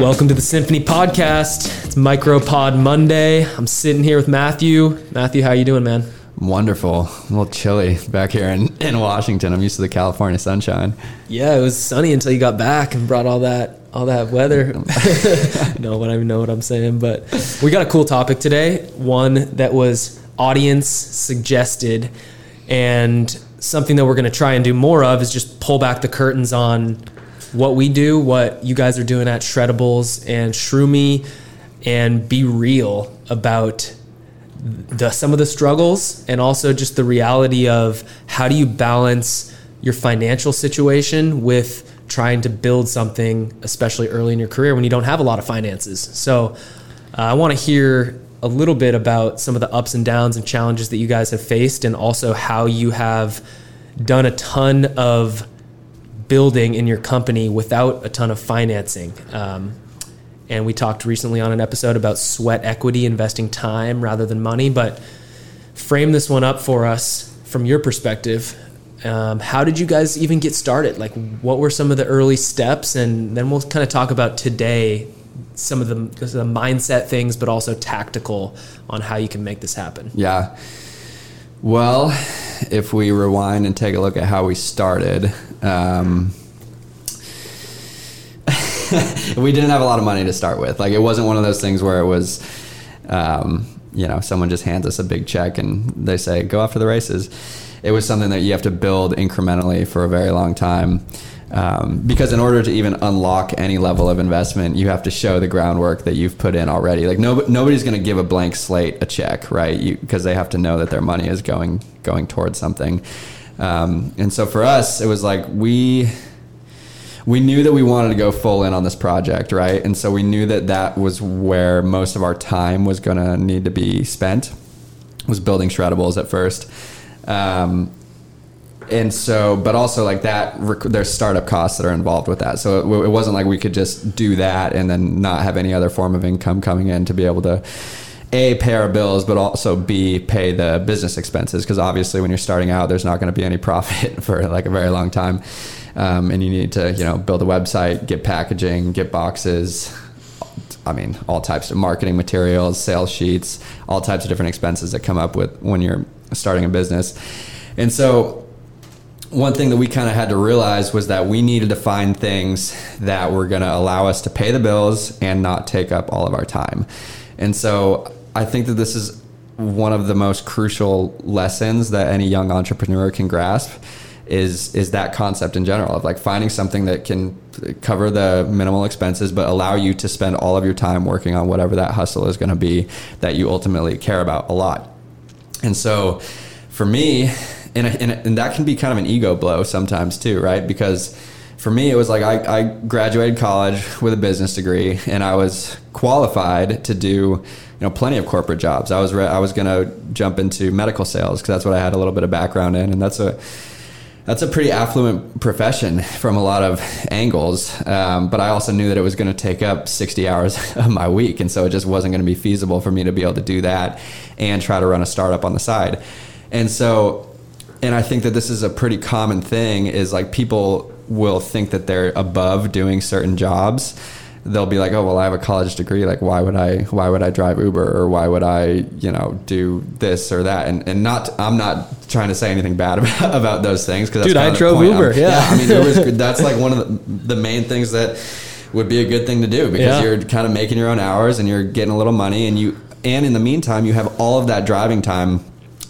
Welcome to the Symphony Podcast. It's Micropod Monday. I'm sitting here with Matthew. Matthew, how you doing, man? Wonderful. A little chilly back here in, in Washington. I'm used to the California sunshine. Yeah, it was sunny until you got back and brought all that all that weather. no, but I know what I'm saying. But we got a cool topic today. One that was audience suggested, and something that we're going to try and do more of is just pull back the curtains on what we do, what you guys are doing at Shreddables and Shroomy, and be real about the some of the struggles and also just the reality of how do you balance your financial situation with trying to build something, especially early in your career when you don't have a lot of finances. So, uh, I want to hear a little bit about some of the ups and downs and challenges that you guys have faced, and also how you have done a ton of building in your company without a ton of financing. Um, and we talked recently on an episode about sweat equity, investing time rather than money. But frame this one up for us from your perspective. Um, how did you guys even get started? Like, what were some of the early steps? And then we'll kind of talk about today some of the, the mindset things, but also tactical on how you can make this happen. Yeah. Well, if we rewind and take a look at how we started, um, we didn't have a lot of money to start with. Like, it wasn't one of those things where it was, um, you know, someone just hands us a big check and they say, go after the races. It was something that you have to build incrementally for a very long time. Um, because in order to even unlock any level of investment, you have to show the groundwork that you've put in already. Like no, nobody's going to give a blank slate a check, right? Because they have to know that their money is going going towards something. Um, and so for us, it was like we we knew that we wanted to go full in on this project, right? And so we knew that that was where most of our time was going to need to be spent. Was building shreddables at first. Um, and so but also like that there's startup costs that are involved with that. So it, it, wasn't like we could just do that and then not have any other form of income coming in to be able to a pay our bills but also b pay the business expenses. Because obviously when you're starting out there's not going to be any profit for like a very long time. Um, and you need to you know build a website get packaging get boxes I mean, all types of marketing materials, sales sheets, all types of different expenses that come up with when you're starting a business. And so one thing that we kind of had to realize was that we needed to find things that were going to allow us to pay the bills and not take up all of our time. And so I think that this is one of the most crucial lessons that any young entrepreneur can grasp is is that concept in general of like finding something that can cover the minimal expenses but allow you to spend all of your time working on whatever that hustle is going to be that you ultimately care about a lot. And so for me, and, and, and that can be kind of an ego blow sometimes too, right? Because for me, it was like I, I graduated college with a business degree, and I was qualified to do you know plenty of corporate jobs. I was re- I was going to jump into medical sales because that's what I had a little bit of background in, and that's a that's a pretty affluent profession from a lot of angles. Um, but I also knew that it was going to take up 60 hours of my week. And so it just wasn't going to be feasible for me to be able to do that and try to run a startup on the side. And so and I think that this is a pretty common thing is like people will think that they're above doing certain jobs. They'll be like, "Oh, well, I have a college degree. Like, why would I? Why would I drive Uber, or why would I, you know, do this or that?" And and not, I'm not trying to say anything bad about, about those things because dude, I drove Uber. Yeah. yeah, I mean, was, that's like one of the, the main things that would be a good thing to do because yeah. you're kind of making your own hours and you're getting a little money, and you and in the meantime, you have all of that driving time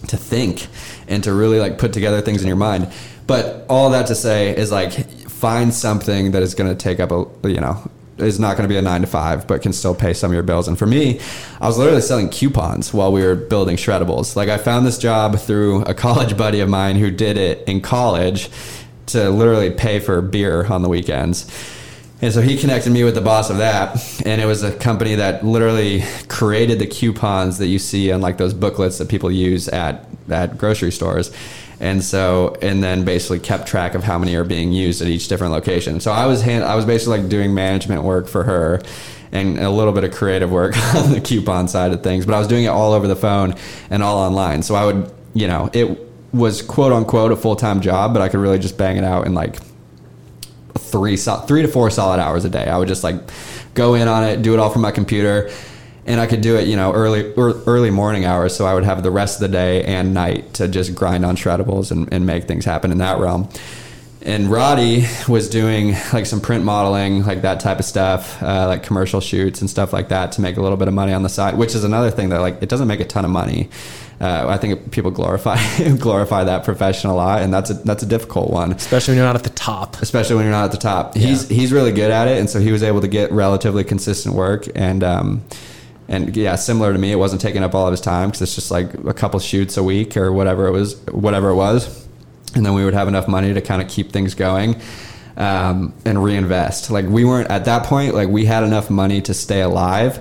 to think and to really like put together things in your mind. But all that to say is like find something that is going to take up a you know is not going to be a nine to five, but can still pay some of your bills. And for me, I was literally selling coupons while we were building shreddables. Like I found this job through a college buddy of mine who did it in college to literally pay for beer on the weekends. And so he connected me with the boss of that, and it was a company that literally created the coupons that you see on like those booklets that people use at at grocery stores. And so, and then basically kept track of how many are being used at each different location. So I was hand, I was basically like doing management work for her, and a little bit of creative work on the coupon side of things. But I was doing it all over the phone and all online. So I would, you know, it was quote unquote a full time job, but I could really just bang it out in like three three to four solid hours a day. I would just like go in on it, do it all from my computer, and I could do it, you know, early early morning hours. So I would have the rest of the day and night to just grind on shreddables and, and make things happen in that realm. And Roddy was doing like some print modeling, like that type of stuff, uh, like commercial shoots and stuff like that to make a little bit of money on the side, which is another thing that like it doesn't make a ton of money. Uh, I think people glorify glorify that profession a lot, and that's a that's a difficult one, especially when you're not at the top. Especially when you're not at the top. Yeah. He's he's really good at it, and so he was able to get relatively consistent work. And um, and yeah, similar to me, it wasn't taking up all of his time because it's just like a couple shoots a week or whatever it was, whatever it was, and then we would have enough money to kind of keep things going. Um, and reinvest. Like we weren't at that point. Like we had enough money to stay alive,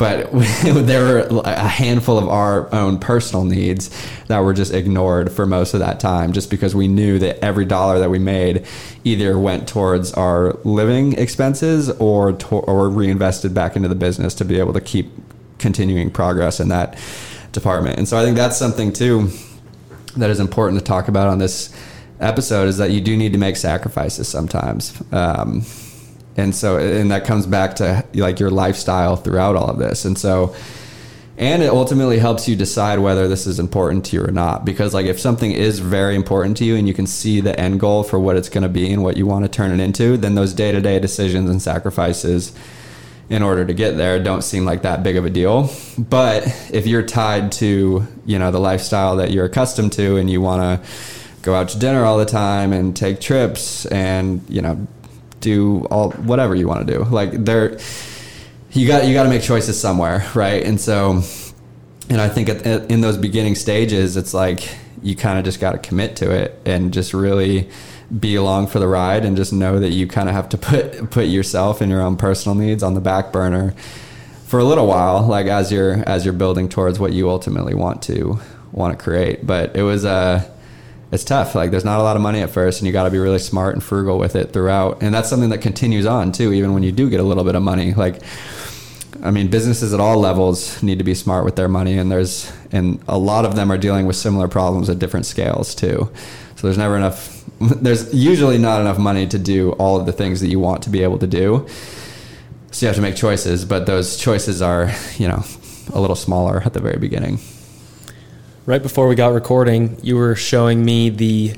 but there were a handful of our own personal needs that were just ignored for most of that time just because we knew that every dollar that we made either went towards our living expenses or to, or reinvested back into the business to be able to keep continuing progress in that department. And so i think that's something too that is important to talk about on this episode is that you do need to make sacrifices sometimes. Um, and so and that comes back to like your lifestyle throughout all of this. And so and it ultimately helps you decide whether this is important to you or not. Because like if something is very important to you and you can see the end goal for what it's going to be and what you want to turn it into then those day-to-day decisions and sacrifices in order to get there don't seem like that big of a deal. But if you're tied to you know the lifestyle that you're accustomed to and you want to go out to dinner all the time and take trips and you know do all whatever you want to do. Like there, you got you got to make choices somewhere, right? And so, and I think at, at, in those beginning stages, it's like you kind of just got to commit to it and just really be along for the ride and just know that you kind of have to put put yourself and your own personal needs on the back burner for a little while like as you're as you're building towards what you ultimately want to want to create but it was a it's tough. Like there's not a lot of money at first, and you got to be really smart and frugal with it throughout. And that's something that continues on too, even when you do get a little bit of money. Like, I mean, businesses at all levels need to be smart with their money, and there's and a lot of them are dealing with similar problems at different scales too. So there's never enough. There's usually not enough money to do all of the things that you want to be able to do. So you have to make choices, but those choices are, you know, a little smaller at the very beginning right before we got recording, you were showing me the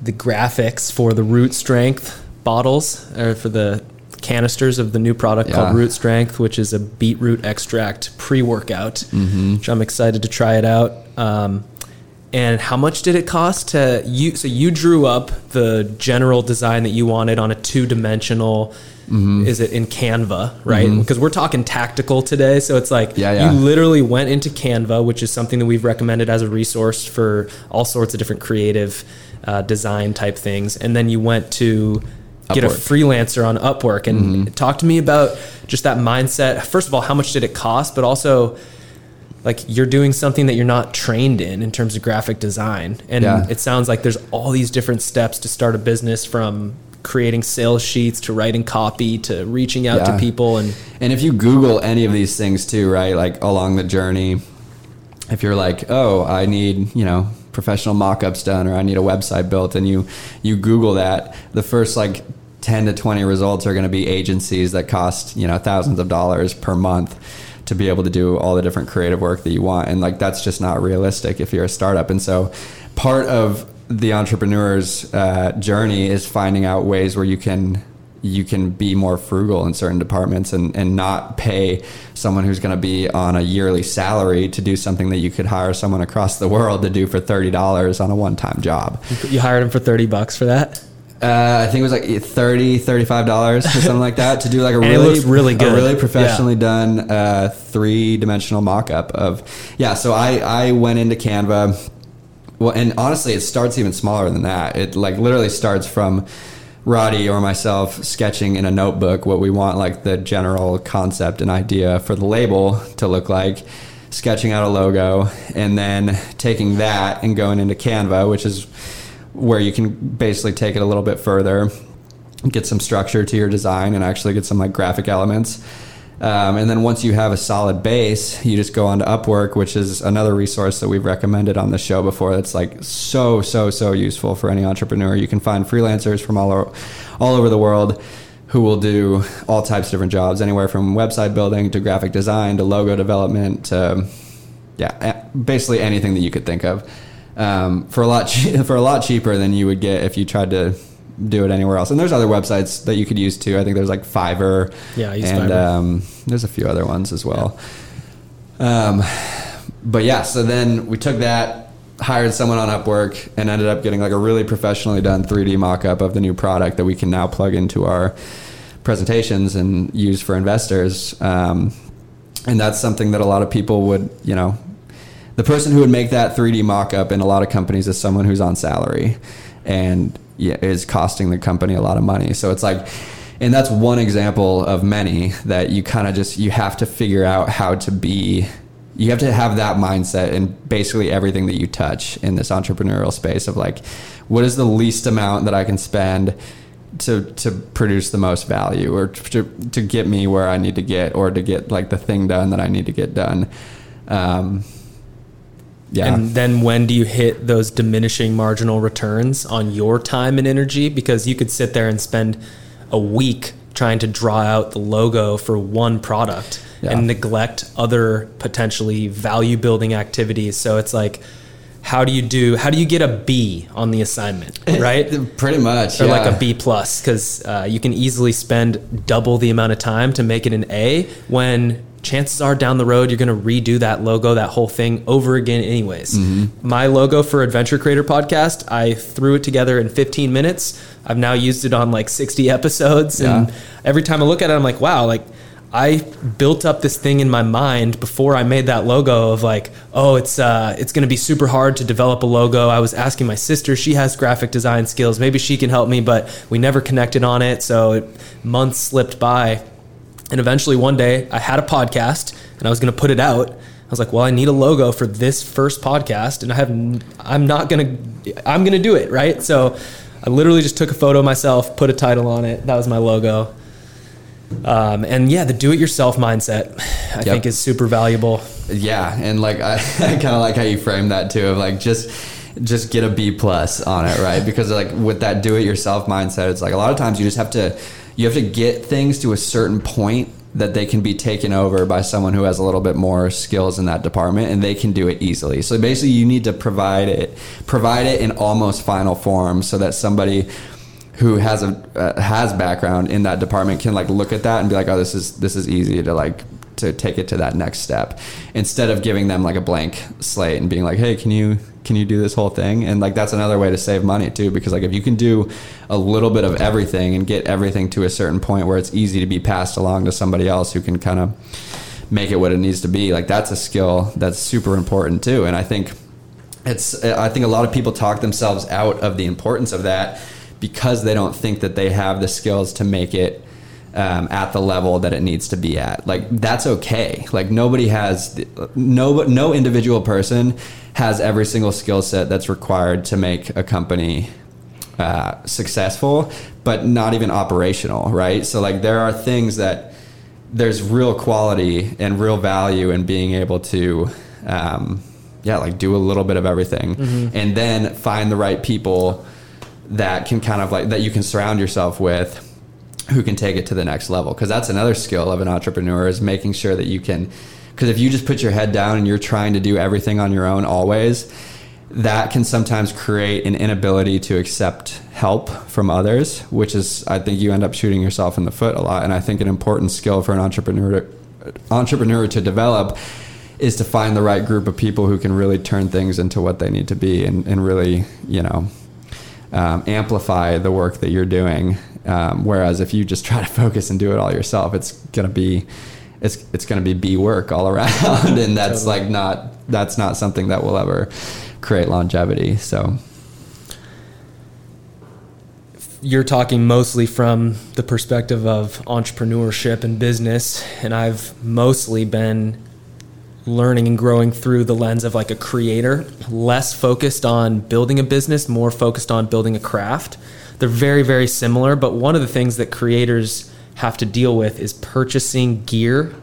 the graphics for the root strength bottles or for the canisters of the new product yeah. called Root Strength, which is a beetroot extract pre-workout, mm-hmm. which I'm excited to try it out. Um, and how much did it cost to you? So you drew up the general design that you wanted on a two-dimensional Mm-hmm. Is it in Canva, right? Mm-hmm. Because we're talking tactical today, so it's like yeah, yeah. you literally went into Canva, which is something that we've recommended as a resource for all sorts of different creative uh, design type things, and then you went to Upwork. get a freelancer on Upwork and mm-hmm. talk to me about just that mindset. First of all, how much did it cost, but also like you're doing something that you're not trained in in terms of graphic design and yeah. it sounds like there's all these different steps to start a business from creating sales sheets to writing copy to reaching out yeah. to people and and if you google any of these things too right like along the journey if you're like oh i need you know professional mock-ups done or i need a website built and you you google that the first like 10 to 20 results are going to be agencies that cost you know thousands of dollars per month to be able to do all the different creative work that you want and like that's just not realistic if you're a startup and so part of the entrepreneur's uh, journey is finding out ways where you can you can be more frugal in certain departments and, and not pay someone who's going to be on a yearly salary to do something that you could hire someone across the world to do for $30 on a one-time job. You hired him for 30 bucks for that? Uh, I think it was like 30 $35 or something like that to do like a really, really good. really professionally yeah. done uh, three dimensional mock-up of, yeah. So I, I went into Canva well, and honestly, it starts even smaller than that. It like literally starts from Roddy or myself sketching in a notebook what we want like the general concept and idea for the label to look like, sketching out a logo, and then taking that and going into Canva, which is where you can basically take it a little bit further, get some structure to your design, and actually get some like graphic elements. Um, and then once you have a solid base, you just go on to Upwork, which is another resource that we've recommended on the show before. That's like so so so useful for any entrepreneur. You can find freelancers from all over, all over the world who will do all types of different jobs, anywhere from website building to graphic design to logo development to yeah, basically anything that you could think of. Um, for a lot for a lot cheaper than you would get if you tried to do it anywhere else. And there's other websites that you could use too. I think there's like Fiverr. Yeah, and Fiverr. Um, there's a few other ones as well. Yeah. Um, but yeah, so then we took that, hired someone on Upwork, and ended up getting like a really professionally done 3D mock-up of the new product that we can now plug into our presentations and use for investors. Um, and that's something that a lot of people would, you know, the person who would make that 3D mock-up in a lot of companies is someone who's on salary, and yeah, is costing the company a lot of money. So it's like, and that's one example of many that you kind of just you have to figure out how to be. You have to have that mindset in basically everything that you touch in this entrepreneurial space of like, what is the least amount that I can spend to to produce the most value or to to get me where I need to get or to get like the thing done that I need to get done. Um, yeah. And then when do you hit those diminishing marginal returns on your time and energy? Because you could sit there and spend a week trying to draw out the logo for one product yeah. and neglect other potentially value building activities. So it's like, how do you do how do you get a b on the assignment right pretty much or yeah. like a b plus because uh, you can easily spend double the amount of time to make it an a when chances are down the road you're going to redo that logo that whole thing over again anyways mm-hmm. my logo for adventure creator podcast i threw it together in 15 minutes i've now used it on like 60 episodes yeah. and every time i look at it i'm like wow like I built up this thing in my mind before I made that logo of like, oh, it's uh, it's going to be super hard to develop a logo. I was asking my sister; she has graphic design skills. Maybe she can help me, but we never connected on it. So it, months slipped by, and eventually one day I had a podcast and I was going to put it out. I was like, well, I need a logo for this first podcast and I have, I'm not going to, I'm going to do it. Right. So I literally just took a photo of myself, put a title on it. That was my logo. Um, and yeah, the do-it-yourself mindset, I yep. think, is super valuable. Yeah, and like I, I kind of like how you frame that too, of like just just get a B plus on it, right? Because like with that do-it-yourself mindset, it's like a lot of times you just have to you have to get things to a certain point that they can be taken over by someone who has a little bit more skills in that department and they can do it easily. So basically you need to provide it provide it in almost final form so that somebody who has a uh, has background in that department can like look at that and be like oh this is this is easy to like to take it to that next step instead of giving them like a blank slate and being like hey can you can you do this whole thing? And like that's another way to save money too because like if you can do a little bit of everything and get everything to a certain point where it's easy to be passed along to somebody else who can kind of make it what it needs to be like that's a skill that's super important too. And i think it's i think a lot of people talk themselves out of the importance of that because they don't think that they have the skills to make it um, at the level that it needs to be at. Like that's okay. Like nobody has no no individual person has every single skill set that's required to make a company uh, successful, but not even operational, right? So like there are things that there's real quality and real value in being able to. Um, yeah, like do a little bit of everything, mm-hmm. and then find the right people that can kind of like that you can surround yourself with who can take it to the next level. Because that's another skill of an entrepreneur is making sure that you can because if you just put your head down and you're trying to do everything on your own always that can sometimes create an inability to accept help from others which is i think you end up shooting yourself in the foot a lot. And i think an important skill for an entrepreneur to, entrepreneur to develop is to find the right group of people who can really turn things into what they need to be and, and really you know um, amplify the work that you're doing um, whereas if you just try to focus and do it all yourself, it's gonna be it's it's gonna be B work all around, and that's totally. like not that's not something that will ever create longevity. So you're talking mostly from the perspective of entrepreneurship and business, and I've mostly been learning and growing through the lens of like a creator, less focused on building a business, more focused on building a craft they're very very similar but one of the things that creators have to deal with is purchasing gear,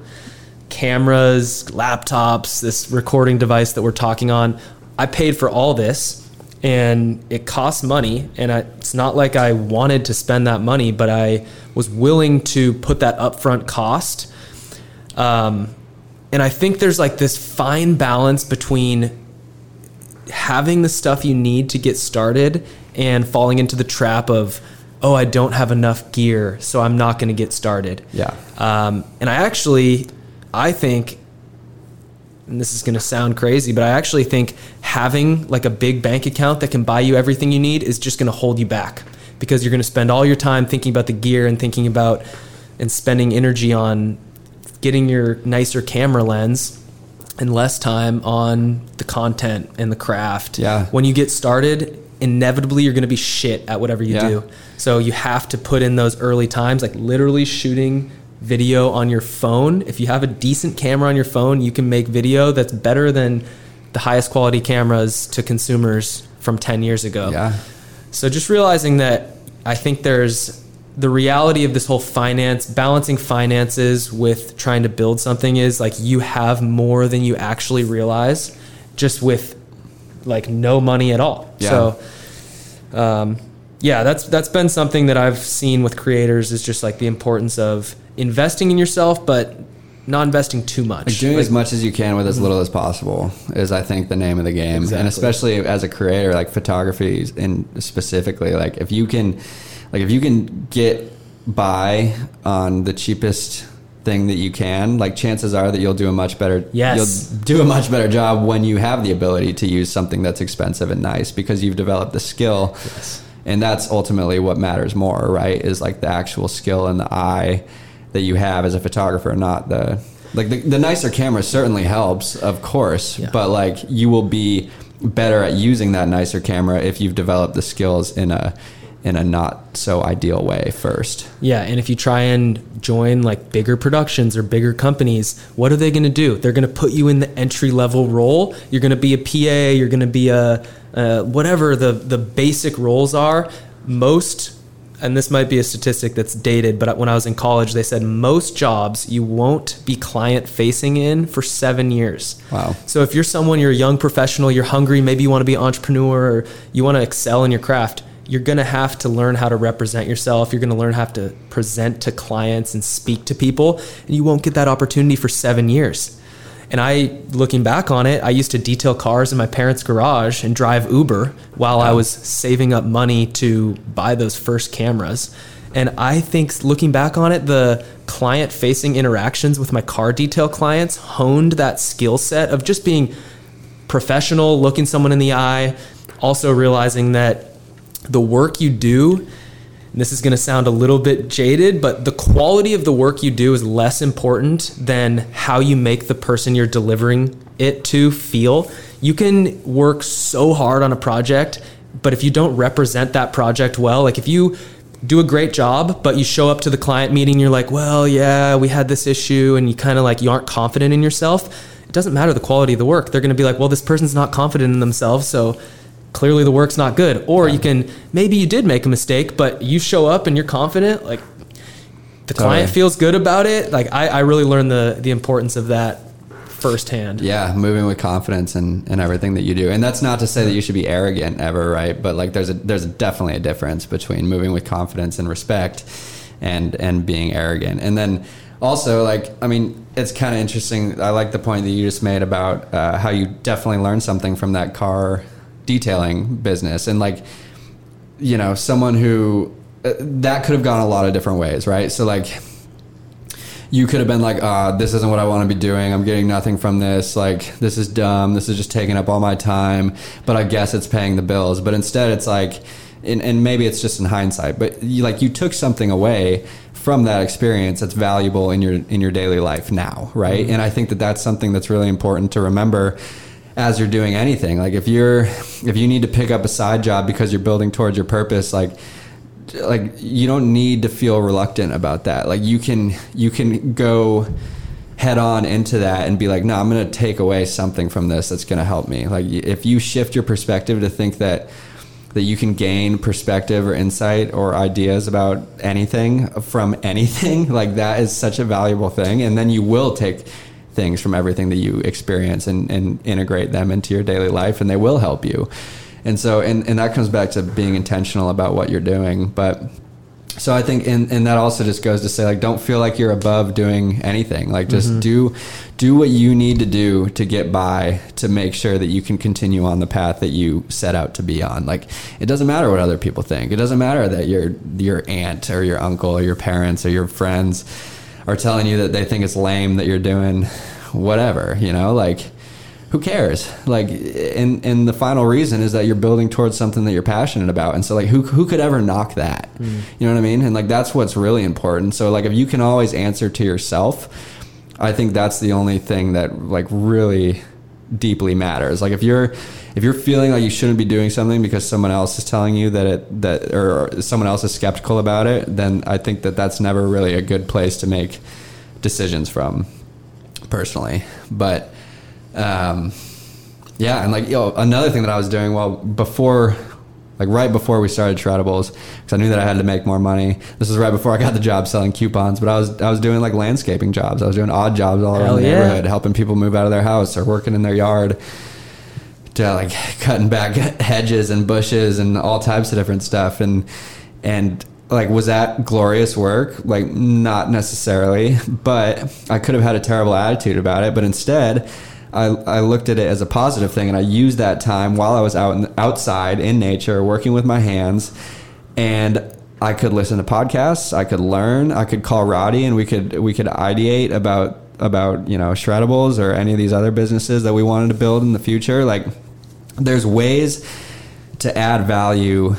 cameras, laptops, this recording device that we're talking on. I paid for all this and it costs money and I, it's not like I wanted to spend that money, but I was willing to put that upfront cost. Um, and I think there's like this fine balance between having the stuff you need to get started and falling into the trap of oh i don't have enough gear so i'm not going to get started Yeah. um, and i actually i think and this is going to sound crazy but i actually think having like a big bank account that can buy you everything you need is just going to hold you back because you're going to spend all your time thinking about the gear and thinking about and spending energy on getting your nicer camera lens and less time on the content and the craft. Yeah. When you get started, inevitably you're going to be shit at whatever you Yeah. do. So you have to put in those early times, like literally shooting video on your phone. If you have a decent camera on your phone, you can make video that's better than the highest quality cameras to consumers from 10 years ago. Yeah. So just realizing that I think there's the reality of this whole finance, balancing finances with trying to build something is like you have more than you actually realize just with like no money at all. Yeah. So um, yeah, that's that's been something that I've seen with creators is just like the importance of investing in yourself but not investing too much. Like doing Like, as much as you can with as little as possible is, I think, the name of the game. Exactly. And especially as a creator, like photography, and specifically, like if you can, like if you can get by on the cheapest thing that you can, like chances are that you'll do a much better. Yes. You'll do a much better job when you have the ability to use something that's expensive and nice because you've developed the skill. Yes. And that's ultimately what matters more, right? Is like the actual skill and the eye that you have as a photographer, not the like the, the nicer camera certainly helps, of course, Yeah. but like you will be better at using that nicer camera if you've developed the skills in a in a not so ideal way first. Yeah, and if you try and join like bigger productions or bigger companies, what are they going to do? They're going to put you in the entry level role. You're going to be a PA. You're going to be a uh, whatever the the basic roles are. Most, and this might be a statistic that's dated, but when I was in college, they said most jobs you won't be client facing in for seven years. Wow. So if you're someone, you're a young professional, you're hungry, maybe you want to be an entrepreneur or you want to excel in your craft, you're going to have to learn how to represent yourself. You're going to learn how to present to clients and speak to people, and you won't get that opportunity for 7 years. And I looking back on it, I used to detail cars in my parents' garage and drive Uber while I was saving up money to buy those first cameras. And I think looking back on it, the client facing interactions with my car detail clients honed that skill set of just being professional, looking someone in the eye, also realizing that the work you do, this is going to sound a little bit jaded, but the quality of the work you do is less important than how you make the person you're delivering it to feel. You can work so hard on a project, but if you don't represent that project well, like if you do a great job, but you show up to the client meeting, you're like, well, yeah, we had this issue, and you kind of like, you aren't confident in yourself. It doesn't matter the quality of the work. They're going to be like, well, this person's not confident in themselves, so clearly the work's not good. Or you can, maybe you did make a mistake, but you show up and you're confident, like, the client feels good about it. Like, I, I really learned the, the importance of that firsthand. Yeah, moving with confidence and, and everything that you do. And that's not to say that you should be arrogant ever, right? But like there's a there's definitely a difference between moving with confidence and respect and and being arrogant. And then also like I mean, it's kind of interesting. I like the point that you just made about uh, how you definitely learned something from that car detailing business and like you know, someone who uh, that could have gone a lot of different ways, right? So like you could have been like, uh, this isn't what I want to be doing. I'm getting nothing from this. Like, this is dumb. This is just taking up all my time. But I guess it's paying the bills. But instead, it's like, and, and maybe it's just in hindsight, but you, like you took something away from that experience that's valuable in your in your daily life now, right? And I think that that's something that's really important to remember as you're doing anything. Like if you're if you need to pick up a side job because you're building towards your purpose, like like you don't need to feel reluctant about that. Like you can you can go head on into that and be like no i'm going to take away something from this that's going to help me. Like if you shift your perspective to think that that you can gain perspective or insight or ideas about anything from anything like that is such a valuable thing. And then you will take things from everything that you experience and, and integrate them into your daily life and they will help you and so and, and that comes back to being intentional about what you're doing but so I think, and, and that also just goes to say, like, don't feel like you're above doing anything. Like, just mm-hmm. do do what you need to do to get by to make sure that you can continue on the path that you set out to be on. Like, it doesn't matter what other people think. It doesn't matter that your your aunt or your uncle or your parents or your friends are telling you that they think it's lame that you're doing whatever. You know, like who cares? Like, and and the final reason is that you're building towards something that you're passionate about, and so like, who who could ever knock that? Mm. You know what I mean? And like, that's what's really important. So like, if you can always answer to yourself, I think that's the only thing that like really deeply matters. Like, if you're if you're feeling like you shouldn't be doing something because someone else is telling you that it that or someone else is skeptical about it, then I think that that's never really a good place to make decisions from, personally. But um, yeah, and like yo, another thing that I was doing well before, like right before we started Shreddables, because I knew that I had to make more money. This was right before I got the job selling coupons, but I was I was doing like landscaping jobs. I was doing odd jobs all around the neighborhood, yeah. helping people move out of their house or working in their yard. To like cutting back hedges and bushes and all types of different stuff and and like was that glorious work like not necessarily but i could have had a terrible attitude about it but instead I, I looked at it as a positive thing and I used that time while I was out in, outside in nature working with my hands and I could listen to podcasts I could learn I could call Roddy and we could we could ideate about about you know shreddables or any of these other businesses that we wanted to build in the future. Like there's ways to add value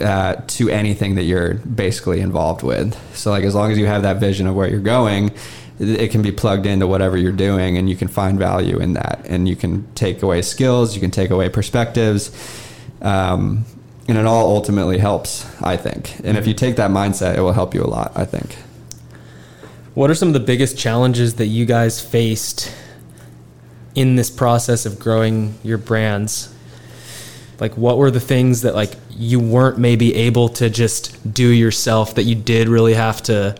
uh, to anything that you're basically involved with. So like as long as you have that vision of where you're going it can be plugged into whatever you're doing and you can find value in that. And you can take away skills you can take away perspectives um, and it all ultimately helps i think. And if you take that mindset it will help you a lot i think. What are some of the biggest challenges that you guys faced in this process of growing your brands like what were the things that like you weren't maybe able to just do yourself that you did really have to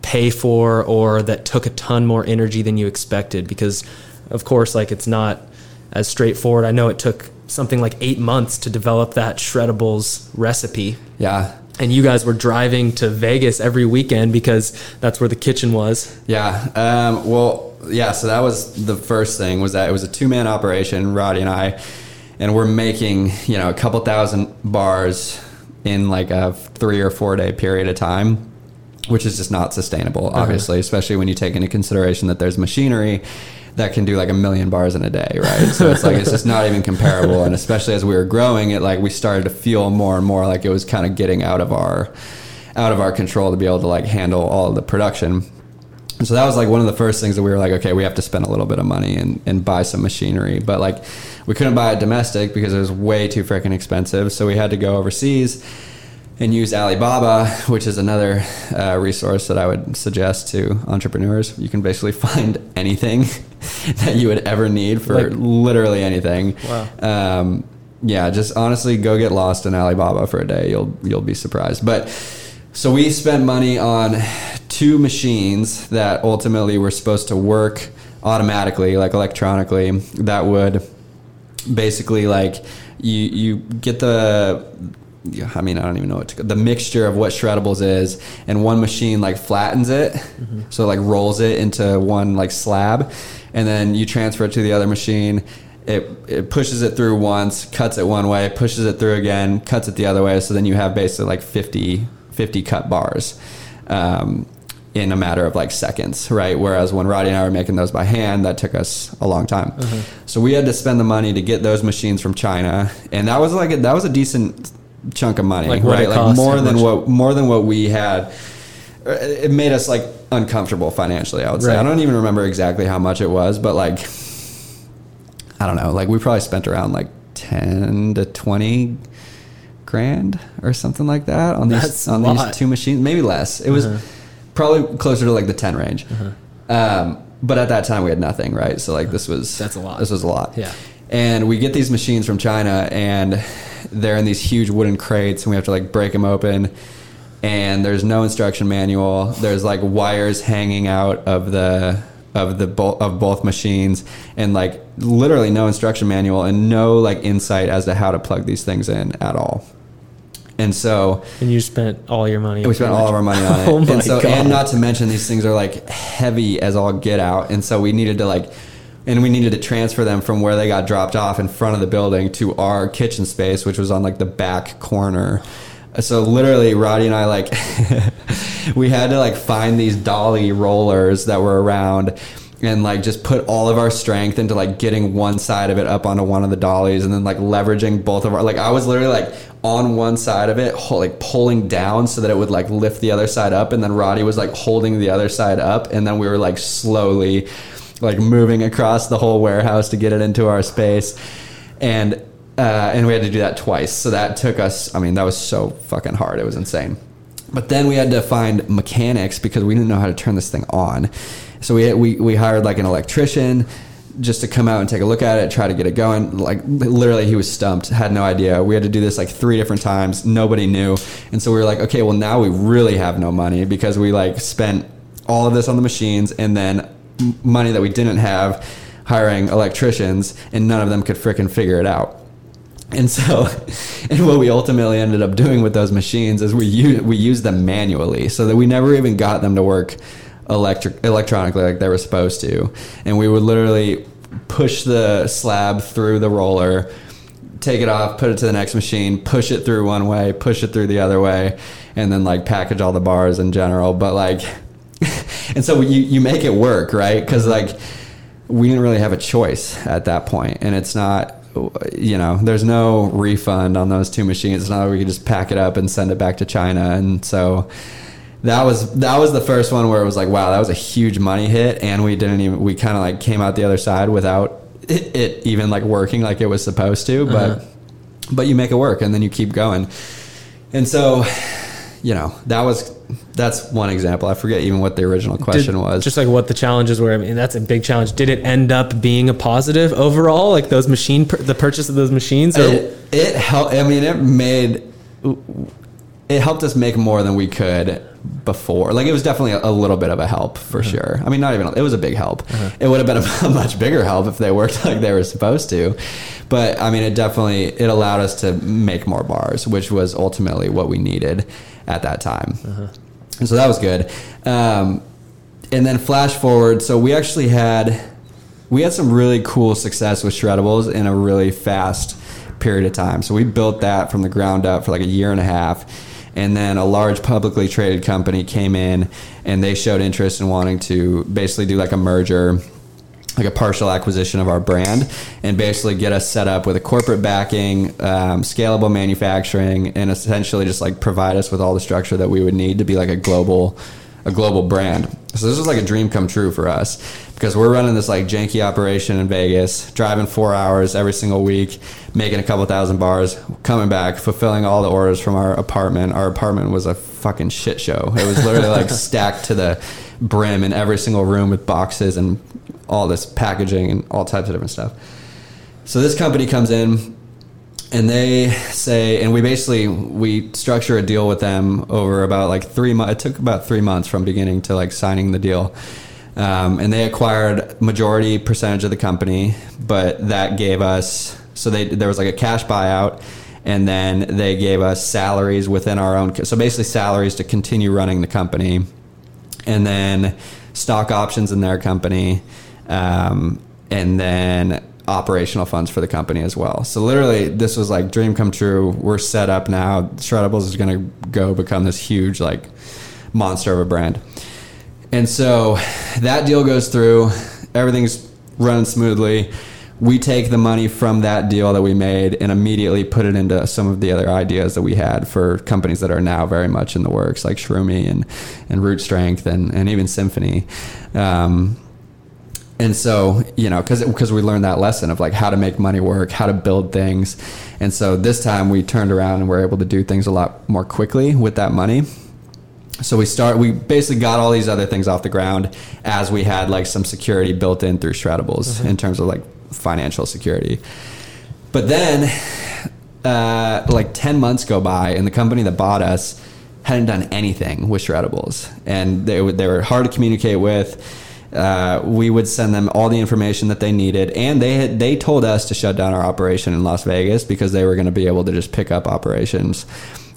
pay for or that took a ton more energy than you expected because of course like it's not as straightforward. I know it took something like 8 months to develop that shreddables recipe. Yeah. And you guys were driving to Vegas every weekend because that's where the kitchen was. Yeah. Um, well, yeah. So that was the first thing was that it was a two man operation, Roddy and I, and we're making you know a couple thousand bars in like a three or four day period of time which is just not sustainable, uh-huh. obviously, uh-huh. especially when you take into consideration that there's machinery that can do like a million bars in a day, right? So it's like it's just not even comparable. And especially as we were growing it, like we started to feel more and more like it was kind of getting out of our out of our control to be able to like handle all of the production. And so that was like one of the first things that we were like, okay, we have to spend a little bit of money and, and buy some machinery. But like we couldn't buy it domestic because it was way too freaking expensive. So we had to go overseas and use Alibaba, which is another uh, resource that I would suggest to entrepreneurs. You can basically find anything that you would ever need for like, literally anything. Wow. Um, yeah, just honestly go get lost in Alibaba for a day. You'll you'll be surprised. But so we spent money on two machines that ultimately were supposed to work automatically, like electronically. That would basically like you you get the I mean, I don't even know what to, the mixture of what shreddables is, and one machine like flattens it, mm-hmm. so like rolls it into one like slab, and then you transfer it to the other machine. It it pushes it through once, cuts it one way, pushes it through again, cuts it the other way. So then you have basically like 50, 50 cut bars. Um, in a matter of like seconds, right? Whereas when Roddy and I were making those by hand, that took us a long time. Mm-hmm. So we had to spend the money to get those machines from China, and that was like a, that was a decent chunk of money, like right? Like more than much? what more than what we had. It made us like uncomfortable financially. I would say. Right. I don't even remember exactly how much it was, but like I don't know. Like we probably spent around like ten to twenty grand or something like that on these That's on these two machines. Maybe less. It was uh-huh. probably closer to like the ten range. Uh-huh. Um, but at that time we had nothing, right? So like this was that's a lot. This was a lot. Yeah. And we get these machines from China, and they're in these huge wooden crates and we have to like break them open and there's no instruction manual there's like wires hanging out of the of the bo- of both machines and like literally no instruction manual and no like insight as to how to plug these things in at all and so And you spent all your money. we spent all of our money on oh it. Oh my and so, God. and not to mention these things are like heavy as all get out. And so we needed to like, and we needed to transfer them from where they got dropped off in front of the building to our kitchen space, which was on like the back corner. So literally, Roddy and I like, we had to like find these dolly rollers that were around and like just put all of our strength into like getting one side of it up onto one of the dollies and then like leveraging both of our like I was literally like on one side of it like pulling down so that it would like lift the other side up and then Roddy was like holding the other side up and then we were like slowly like moving across the whole warehouse to get it into our space. And uh, and we had to do that twice. So that took us I mean that was so fucking hard. It was insane. But then we had to find mechanics because we didn't know how to turn this thing on. So we we we hired like an electrician just to come out and take a look at it, try to get it going. Like literally, he was stumped, had no idea. We had to do this like three different times. Nobody knew, and so we were like, okay, well now we really have no money because we like spent all of this on the machines and then money that we didn't have hiring electricians, and none of them could frickin' figure it out. And so, and what we ultimately ended up doing with those machines is we use, we used them manually, so that we never even got them to work electric electronically like they were supposed to. And we would literally push the slab through the roller, take it off, put it to the next machine, push it through one way, push it through the other way, and then like package all the bars in general. But like, and so you you make it work, right? Because like we didn't really have a choice at that point, and it's not. You know, there's no refund on those two machines. It's not like we could just pack it up and send it back to China. And so that was that was the first one where it was like, wow, that was a huge money hit, and we didn't even we kind of like came out the other side without it, it even like working like it was supposed to. But Uh-huh. but you make it work, and then you keep going. And so, you know, that was that's one example. I forget even what the original question Did- was. Just like what the challenges were. I mean, that's a big challenge. Did it end up being a positive overall? Like those machine, the purchase of those machines, or it, it helped. I mean, it made it helped us make more than we could before. Like it was definitely a, a little bit of a help for uh-huh. sure. I mean, not even it was a big help. Uh-huh. It would have been a, much bigger help if they worked like they were supposed to. But I mean, it definitely it allowed us to make more bars, which was ultimately what we needed at that time. And so that was good. Um, and then flash forward, so we actually had we had some really cool success with shreddables in a really fast period of time. So we built that from the ground up for like a year and a half. And then a large publicly traded company came in and they showed interest in wanting to basically do like a merger, like a partial acquisition of our brand, and basically get us set up with a corporate backing, um, scalable manufacturing, and essentially just like provide us with all the structure that we would need to be like a global a global brand. So this was like a dream come true for us because we're running this like janky operation in Vegas, driving four hours every single week, making a couple thousand bars, coming back, fulfilling all the orders from our apartment. Our apartment was a fucking shit show. It was literally like stacked to the brim in every single room with boxes and all this packaging and all types of different stuff. So this company comes in and they say and we basically we structure a deal with them over about like three months it took about three months from beginning to like signing the deal um, and they acquired majority percentage of the company but that gave us so they there was like a cash buyout and then they gave us salaries within our own so basically salaries to continue running the company and then stock options in their company, um, and then operational funds for the company as well. So literally, this was like dream come true. We're set up now. Shreddables is going to go become this huge like monster of a brand. And so that deal goes through. Everything's running smoothly. We take the money from that deal that we made and immediately put it into some of the other ideas that we had for companies that are now very much in the works, like Shroomy and, and Root Strength and, and even Symphony. Um, and so, you know, because because we learned that lesson of like how to make money work, how to build things, and so this time we turned around and were able to do things a lot more quickly with that money. So we start. We basically got all these other things off the ground as we had like some security built in through Shreddables in terms of like financial security. But then uh, like 10 months go by and the company that bought us hadn't done anything with shreddables and they, they were hard to communicate with uh, we would send them all the information that they needed and they had they told us to shut down our operation in las vegas because they were going to be able to just pick up operations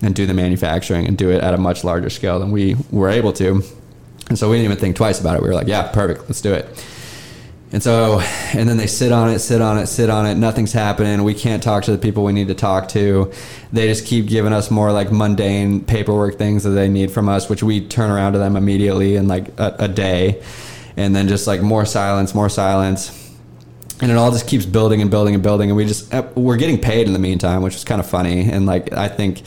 and do the manufacturing and do it at a much larger scale than we were able to and so we didn't even think twice about it we were like yeah perfect let's do it and so, and then they sit on it, sit on it, sit on it. Nothing's happening. We can't talk to the people we need to talk to. They just keep giving us more like mundane paperwork things that they need from us, which we turn around to them immediately in like a, a day. And then just like more silence, more silence. And it all just keeps building and building and building. And we just, uh, we're getting paid in the meantime, which is kind of funny. And like, I think,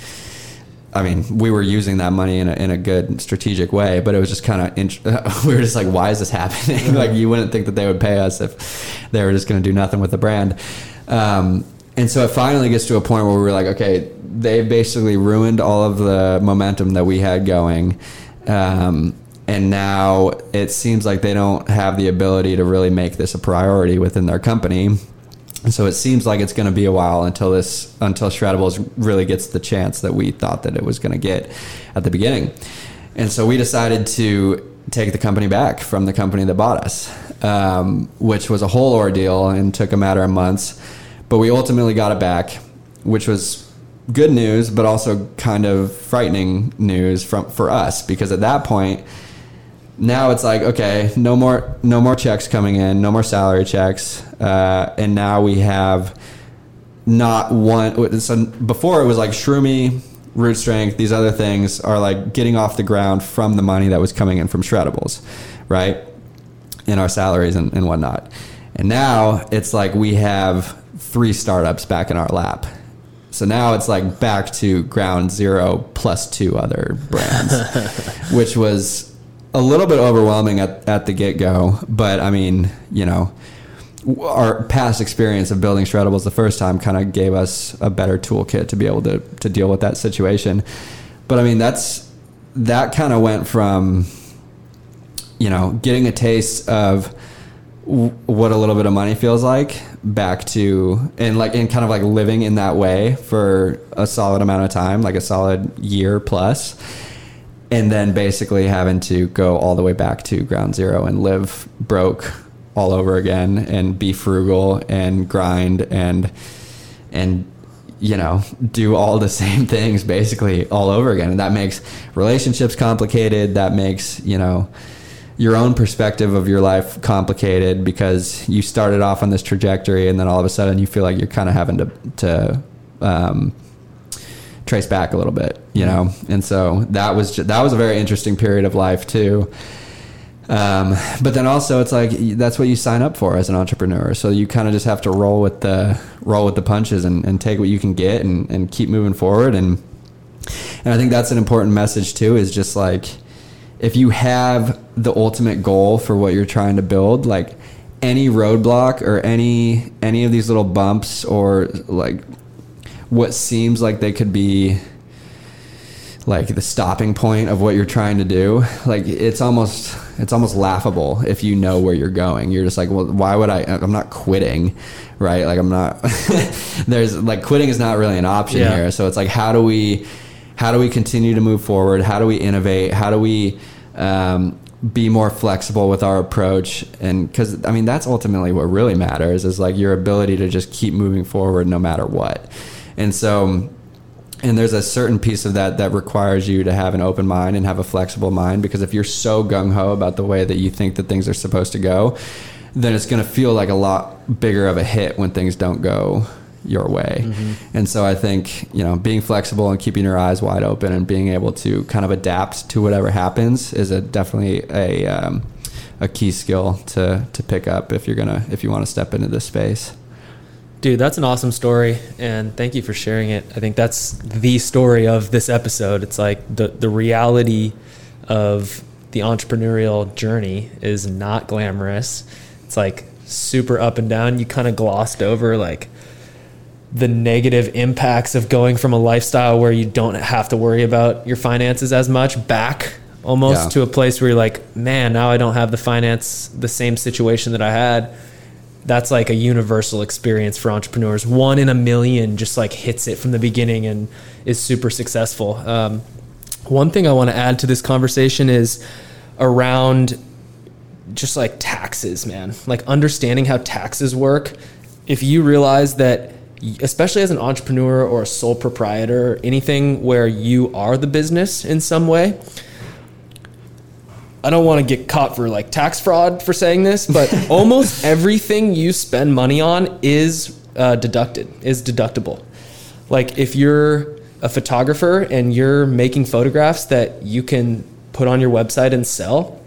I mean, we were using that money in a, in a good strategic way, but it was just kind of, int- we were just like, why is this happening? like, you wouldn't think that they would pay us if they were just going to do nothing with the brand. Um, and so it finally gets to a point where we were like, okay, they basically ruined all of the momentum that we had going. Um, and now it seems like they don't have the ability to really make this a priority within their company. And so it seems like it's going to be a while until this until Shreddables really gets the chance that we thought that it was going to get at the beginning. And so we decided to take the company back from the company that bought us, um, which was a whole ordeal and took a matter of months. But we ultimately got it back, which was good news, but also kind of frightening news from for us because at that point now it's like okay no more no more checks coming in no more salary checks. Uh, and now we have not one so before it was like shroomy root strength these other things are like getting off the ground from the money that was coming in from shreddables right? In our salaries and, and whatnot. And now it's like we have three startups back in our lap. So now it's like back to ground zero plus two other brands which was a little bit overwhelming at, at the get go, but I mean, you know, our past experience of building shreddables the first time kind of gave us a better toolkit to be able to, to deal with that situation. But I mean, that's, that kind of went from, you know, getting a taste of what a little bit of money feels like back to, and like, and kind of like living in that way for a solid amount of time, like a solid year plus and then basically having to go all the way back to ground zero and live broke all over again and be frugal and grind and and you know do all the same things basically all over again. And that makes relationships complicated. That makes you know your own perspective of your life complicated because you started off on this trajectory and then all of a sudden you feel like you're kind of having to to um, trace back a little bit, you know. And so that was just, that was a very interesting period of life too. Um, but then also it's like that's what you sign up for as an entrepreneur. So you kind of just have to roll with the roll with the punches and, and take what you can get and, and keep moving forward. And and I think that's an important message too. Is just like if you have the ultimate goal for what you're trying to build, like any roadblock or any any of these little bumps or like what seems like they could be like the stopping point of what you're trying to do like it's almost it's almost laughable if you know where you're going. You're just like well why would i i'm not quitting right? Like i'm not there's like quitting is not really an option yeah. here. So it's like how do we how do we continue to move forward? How do we innovate? How do we um, be more flexible with our approach? And because i mean that's ultimately what really matters is like your ability to just keep moving forward no matter what and so, and there's a certain piece of that that requires you to have an open mind and have a flexible mind because if you're so gung ho about the way that you think that things are supposed to go, then it's going to feel like a lot bigger of a hit when things don't go your way. Mm-hmm. And so I think, you know, being flexible and keeping your eyes wide open and being able to kind of adapt to whatever happens is a definitely a um, a key skill to to pick up if you're going to if you want to step into this space. Dude, that's an awesome story, and thank you for sharing it. I think that's the story of this episode. It's like the the reality of the entrepreneurial journey is not glamorous. It's like super up and down. You kind of glossed over like the negative impacts of going from a lifestyle where you don't have to worry about your finances as much back almost yeah. to a place where you're like, man, now I don't have the finance, the same situation that I had that's like a universal experience for entrepreneurs. One in a million just like hits it from the beginning and is super successful. Um, one thing I want to add to this conversation is around just like taxes, man. Like understanding how taxes work. If you realize that, especially as an entrepreneur or a sole proprietor, or anything where you are the business in some way, I don't want to get caught for like tax fraud for saying this, but almost everything you spend money on is uh, deducted, is deductible. Like if you're a photographer and you're making photographs that you can put on your website and sell,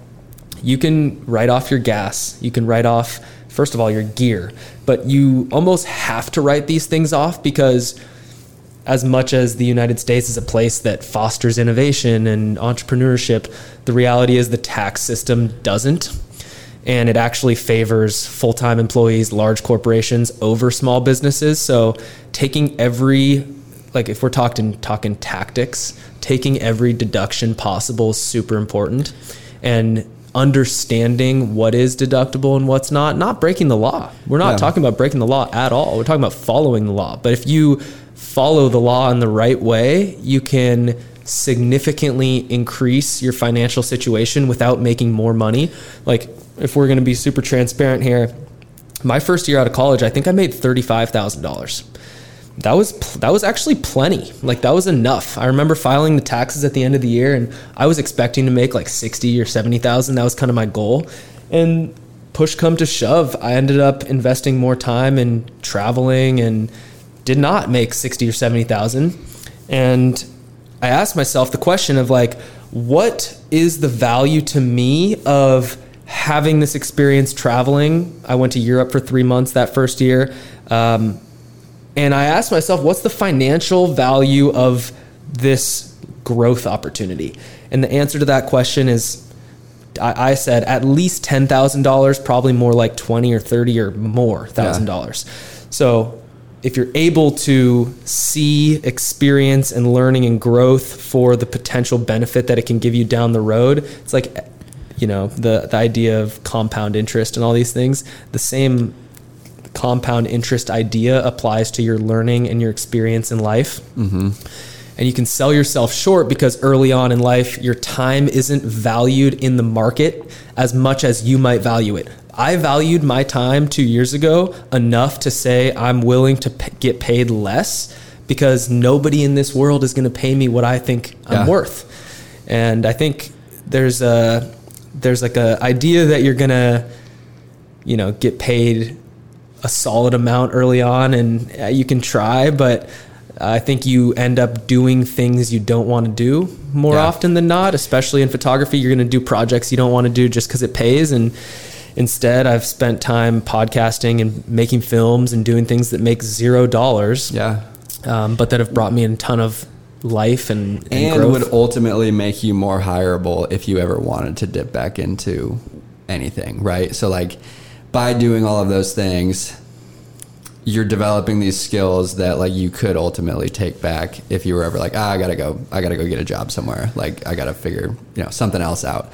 you can write off your gas. You can write off, first of all, your gear, but you almost have to write these things off because as much as the United States is a place that fosters innovation and entrepreneurship, the reality is the tax system doesn't. And it actually favors full time employees, large corporations over small businesses. So, taking every, like if we're talking, talking tactics, taking every deduction possible is super important. And understanding what is deductible and what's not, not breaking the law. We're not Yeah. talking about breaking the law at all. We're talking about following the law. But if you follow the law in the right way, you can significantly increase your financial situation without making more money. Like, if we're going to be super transparent here, my first year out of college, I think I made $35,000 that was that was actually plenty. Like that was enough. I remember filing the taxes at the end of the year, and I was expecting to make like sixty or seventy thousand. That was kind of my goal. And push come to shove, I ended up investing more time in traveling and did not make sixty or seventy thousand. And I asked myself the question of like, what is the value to me of having this experience traveling? I went to Europe for three months that first year. Um, and I asked myself, what's the financial value of this growth opportunity? And the answer to that question is I, I said at least ten thousand dollars, probably more like twenty or thirty or more thousand dollars. So if you're able to see experience and learning and growth for the potential benefit that it can give you down the road, it's like you know the the idea of compound interest and all these things. The same compound interest idea applies to your learning and your experience in life. Mm-hmm. And you can sell yourself short because early on in life, your time isn't valued in the market as much as you might value it. I valued my time two years ago enough to say I'm willing to p- get paid less because nobody in this world is going to pay me what I think I'm worth. And I think there's a there's like a idea that you're gonna you know get paid a solid amount early on and uh, you can try but i think you end up doing things you don't want to do more Yeah. often than not especially in photography you're going to do projects you don't want to do just because it pays and instead i've spent time podcasting and making films and doing things that make zero dollars Yeah. um, but that have brought me a ton of life and, and, And would ultimately make you more hireable if you ever wanted to dip back into anything, right? So like by doing all of those things, you're developing these skills that like you could ultimately take back if you were ever like, ah, I gotta go, I gotta go get a job somewhere. Like I gotta figure, you know, something else out.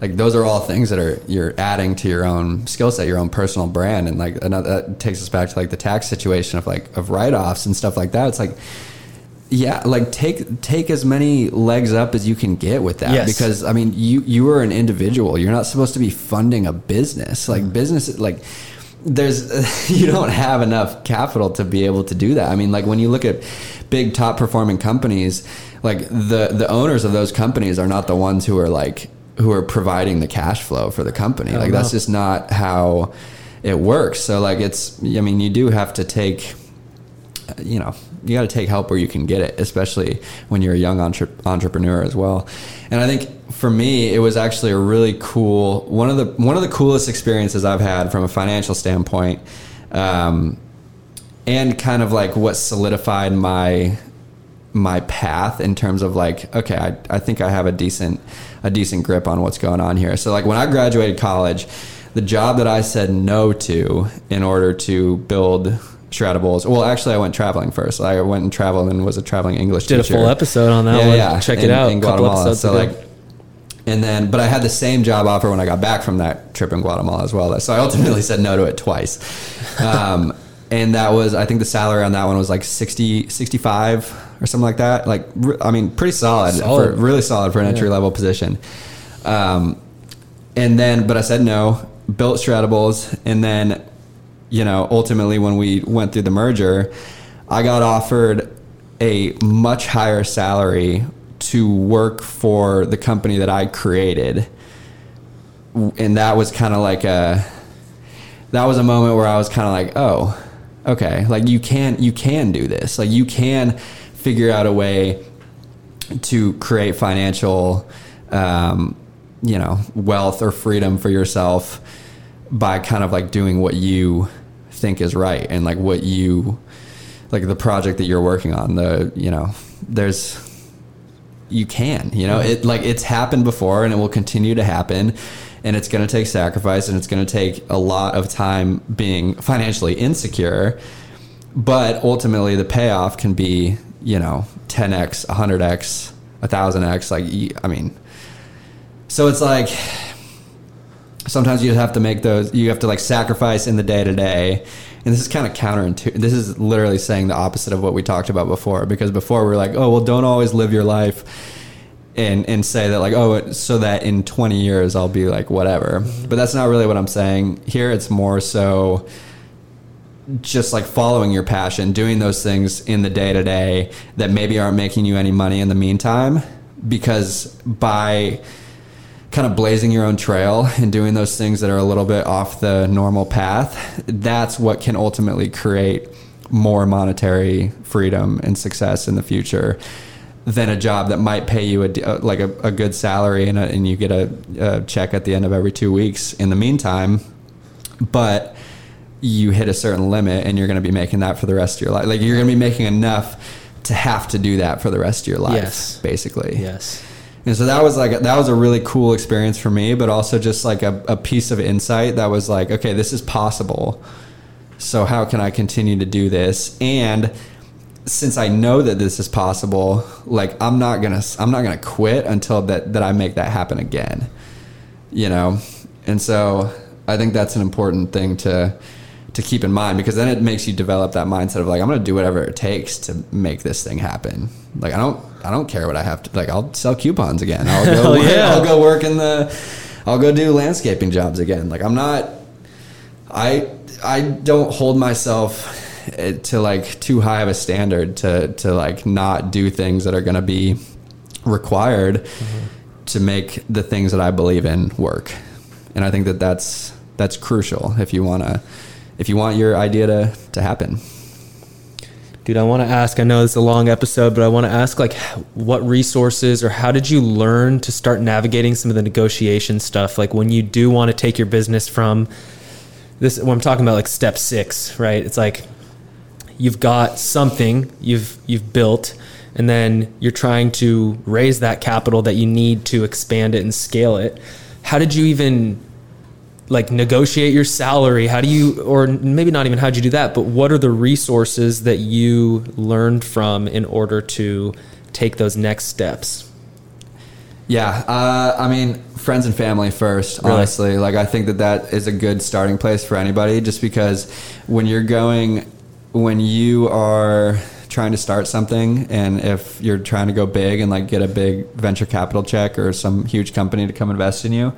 Like those are all things that are you're adding to your own skill set, your own personal brand, and like another that takes us back to like the tax situation of like of write offs and stuff like that. It's like yeah, like take take as many legs up as you can get with that Yes. because I mean you you are an individual. You're not supposed to be funding a business. Like mm-hmm. business like there's you don't have enough capital to be able to do that. I mean like when you look at big top performing companies, like the the owners of those companies are not the ones who are like who are providing the cash flow for the company. Like that's just not how it works. So like it's I mean you do have to take you know you got to take help where you can get it especially when you're a young entre- entrepreneur as well and i think for me it was actually a really cool one of the one of the coolest experiences i've had from a financial standpoint um, and kind of like what solidified my my path in terms of like okay I, I think i have a decent a decent grip on what's going on here so like when i graduated college the job that i said no to in order to build Shreddables. Well, actually, I went traveling first. I went and traveled and was a traveling English did a teacher. full episode on that yeah, one yeah. check in, it out in Guatemala. So ago. like, And then, but I had the same job offer when I got back from that trip in Guatemala as well. So I ultimately said no to it twice. Um, and that was, I think the salary on that one was like 60, 65 or something like that. Like, I mean, pretty solid, Solid. For, really solid for an entry level position. Um, and then, but I said no, built Shreddables. And then, you know, ultimately when we went through the merger, I got offered a much higher salary to work for the company that I created. And that was kind of like a, that was a moment where I was kind of like, oh, okay, like you can, you can do this. Like you can figure out a way to create financial, um, you know, wealth or freedom for yourself by kind of like doing what you think is right and like what you like the project that you're working on the you know there's you can you know? It like it's happened before and it will continue to happen and it's going to take sacrifice and it's going to take a lot of time being financially insecure but ultimately the payoff can be you know 10x 100x 1000x like I mean so it's like sometimes you have to make those you have to like sacrifice in the day to day. And this is kind of counterintuitive this is literally saying the opposite of what we talked about before because before we are like oh well don't always live your life and and say that like oh so that in 20 years I'll be like whatever. Mm-hmm. But that's not really what I'm saying. Here it's more so just like following your passion, doing those things in the day to day that maybe aren't making you any money in the meantime. Because by kind of blazing your own trail and doing those things that are a little bit off the normal path, that's what can ultimately create more monetary freedom and success in the future than a job that might pay you a, uh, like a, a good salary and, a, and you get a, a check at the end of every two weeks in the meantime. But you hit a certain limit and you're going to be making that for the rest of your life. Like you're going to be making enough to have to do that for the rest of your life, Yes. basically. Yes. And so that was like that was a really cool experience for me, but also just like a, a piece of insight that was like, okay, this is possible. So how can I continue to do this? And since I know that this is possible, like I'm not gonna I'm not gonna quit until that that I make that happen again. You know, and so I think that's an important thing to to keep in mind because then it makes you develop that mindset of like I'm gonna do whatever it takes to make this thing happen. Like I don't I don't care what I have to like I'll sell coupons again. I'll go Hell yeah. I'll go work in the I'll go do landscaping jobs again. Like I'm not I I don't hold myself eh, to like too high of a standard to to like not do things that are going to be required to make the things that I believe in work. And I think that that's that's crucial if you want to if you want your idea to to happen. Dude, I want to ask. I know it's a long episode, but I want to ask, like, what resources or how did you learn to start navigating some of the negotiation stuff? Like, when you do want to take your business from this, when I'm talking about like step six, right? It's like you've got something you've you've built, and then you're trying to raise that capital that you need to expand it and scale it. How did you even like negotiate your salary how do you or maybe not even how'd you do that but what are the resources that you learned from in order to take those next steps Yeah, uh, I mean, friends and family first. Really? Honestly, like I think that that is a good starting place for anybody. Just because when you're going, when you are trying to start something, and if you're trying to go big and like get a big venture capital check or some huge company to come invest in you,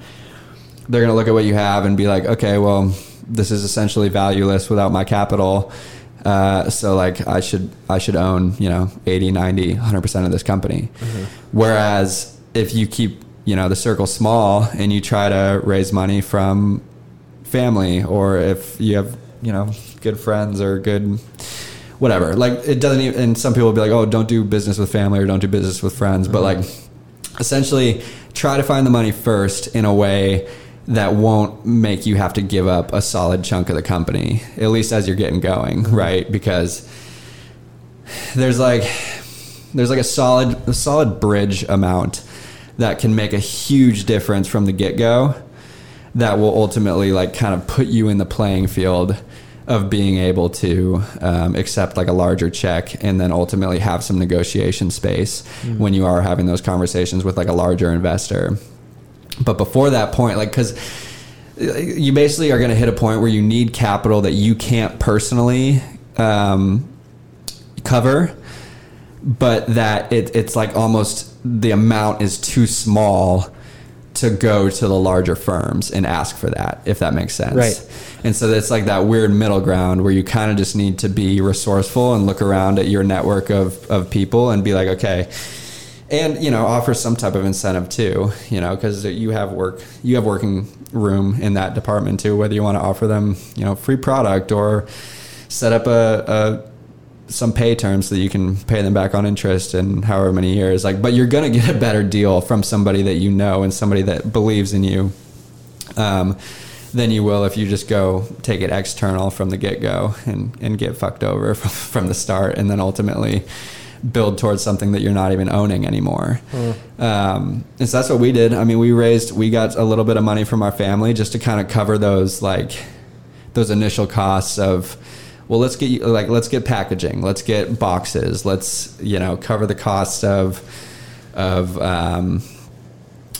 they're gonna look at what you have and be like, okay, well, this is essentially valueless without my capital. Uh, so like I should I should own you know 80 90 100% of this company. Whereas if you keep you know the circle small and you try to raise money from family or if you have you know good friends or good whatever like it doesn't even and some people will be like oh don't do business with family or don't do business with friends. But like essentially try to find the money first in a way that won't make you have to give up a solid chunk of the company at least as you're getting going right? Because there's like there's like a solid a solid bridge amount that can make a huge difference from the get-go that will ultimately like kind of put you in the playing field of being able to um, accept like a larger check and then ultimately have some negotiation space when you are having those conversations with like a larger investor But before that point, like because you basically are going to hit a point where you need capital that you can't personally um, cover, but that it, it's like almost the amount is too small to go to the larger firms and ask for that, if that makes sense. Right. And so it's like that weird middle ground where you kind of just need to be resourceful and look around at your network of, of people and be like, okay, and you know offer some type of incentive too you know because you have work you have working room in that department too whether you want to offer them you know free product or set up a, a some pay terms that you can pay them back on interest in however many years. Like but you're going to get a better deal from somebody that you know and somebody that believes in you um, than you will if you just go take it external from the get-go and, and get fucked over from, from the start and then ultimately build towards something that you're not even owning anymore. Mm. Um, and so that's what we did. I mean, we raised, we got a little bit of money from our family just to kind of cover those like those initial costs of, well, let's get you like let's get packaging, let's get boxes, let's you know cover the cost of of um,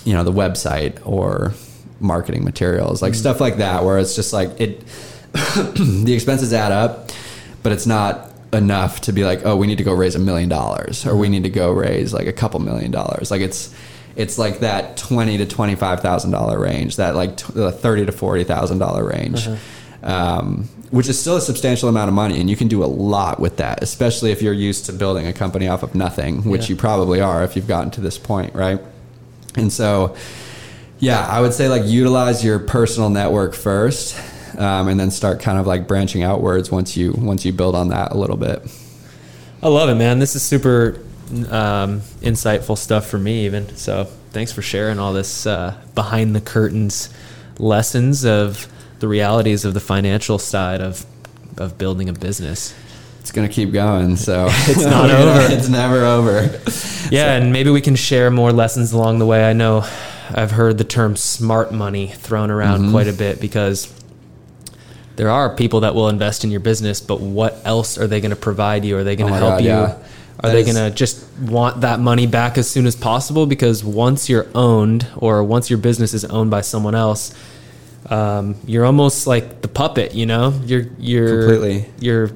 you know the website or marketing materials, like mm. stuff like that, where it's just like it the expenses add up, but it's not enough to be like, oh, we need to go raise a million dollars, or we need to go raise like a couple million dollars. Like it's it's like that twenty to twenty five thousand dollar range, that like t- thirty to forty thousand dollar range, uh-huh. um, which is still a substantial amount of money, and you can do a lot with that, especially if you're used to building a company off of nothing, which yeah. you probably are if you've gotten to this point, right? And so, yeah, I would say like utilize your personal network first um, and then start kind of like branching outwards once you once you build on that a little bit. I love it, man. This is super um, insightful stuff for me, even. So thanks for sharing all this uh, behind the curtains lessons of the realities of the financial side of of building a business. It's gonna keep going, so it's not over. It's never over. Yeah, so. and maybe we can share more lessons along the way. I know I've heard the term smart money thrown around mm-hmm. quite a bit because there are people that will invest in your business, but what else are they going to provide you? Are they going to oh help God, you? Yeah. Are that they going to just want that money back as soon as possible? Because once you're owned, or once your business is owned by someone else, um, you're almost like the puppet. You know, you're you're completely you're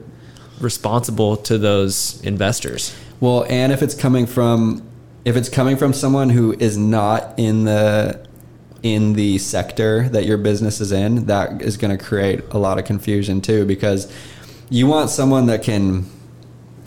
responsible to those investors. Well, and if it's coming from if it's coming from someone who is not in the in the sector that your business is in, that is going to create a lot of confusion too because you want someone that can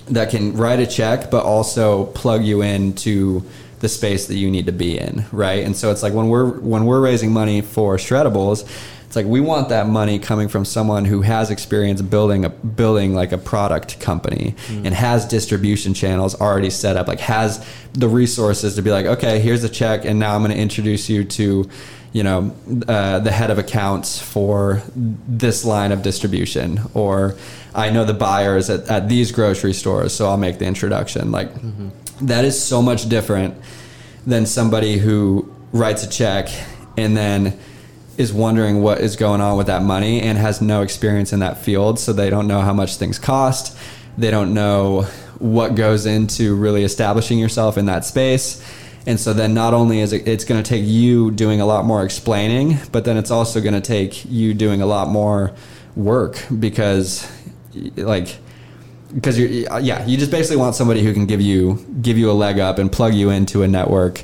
that can write a check but also plug you into the space that you need to be in, right? And so it's like when we're when we're raising money for Shreddables, it's like we want that money coming from someone who has experience building a building like a product company mm. and has distribution channels already set up, like has the resources to be like, okay, here's a check, and now I'm going to introduce you to you know uh, the head of accounts for this line of distribution or i know the buyers at, at these grocery stores so i'll make the introduction like mm-hmm. that is so much different than somebody who writes a check and then is wondering what is going on with that money and has no experience in that field. So they don't know how much things cost. They don't know what goes into really establishing yourself in that space. And so then not only is it it's going to take you doing a lot more explaining, but then it's also going to take you doing a lot more work because like because you're yeah you just basically want somebody who can give you give you a leg up and plug you into a network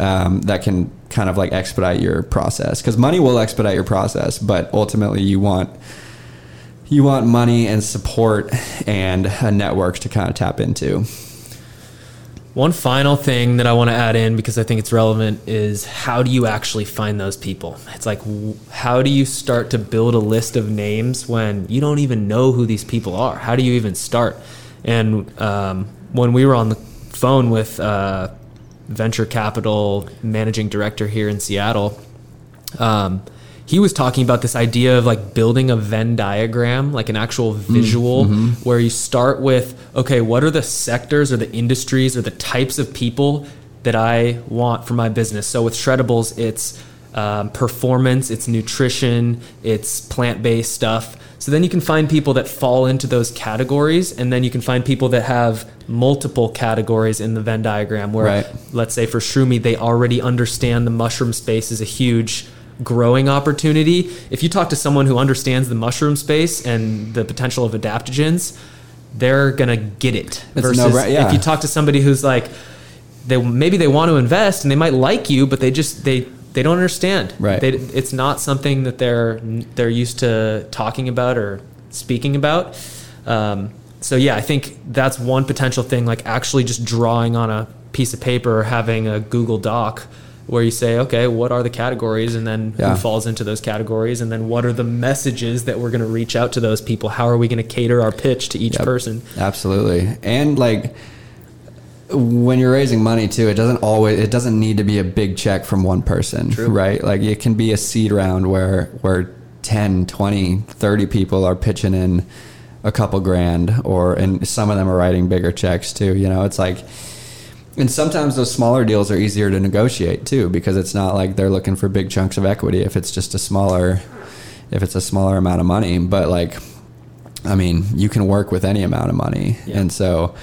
um, that can kind of like expedite your process because money will expedite your process but ultimately you want you want money and support and a network to kind of tap into one final thing that I want to add in because I think it's relevant is how do you actually find those people? It's like, how do you start to build a list of names when you don't even know who these people are? How do you even start? And um, when we were on the phone with uh, venture capital managing director here in Seattle, um, he was talking about this idea of like building a Venn diagram, like an actual mm, visual, mm-hmm. where you start with, okay, what are the sectors or the industries or the types of people that I want for my business? So with Shreddables, it's um, performance, it's nutrition, it's plant based stuff. So then you can find people that fall into those categories, and then you can find people that have multiple categories in the Venn diagram. Where, Right. let's say for Shroomy, they already understand the mushroom space is a huge growing opportunity. If you talk to someone who understands the mushroom space and the potential of adaptogens, they're gonna get it. It's Versus no-bra- yeah. if you talk to somebody who's like, they maybe they want to invest and they might like you, but they just they they don't understand. Right. They, it's not something that they're they're used to talking about or speaking about. Um, so yeah, I think that's one potential thing. Like actually just drawing on a piece of paper or having a Google Doc where you say, okay, what are the categories, and then Yeah. who falls into those categories, and then what are the messages that we're going to reach out to those people? How are we going to cater our pitch to each Yep. person? Absolutely. And like when you're raising money too, it doesn't always it doesn't need to be a big check from one person, True. right? Like it can be a seed round where where 10, 20, 30 people are pitching in a couple grand or and some of them are writing bigger checks too, you know. It's like and sometimes those smaller deals are easier to negotiate too because it's not like they're looking for big chunks of equity if it's just a smaller if it's a smaller amount of money, but like I mean, you can work with any amount of money. Yeah. And so,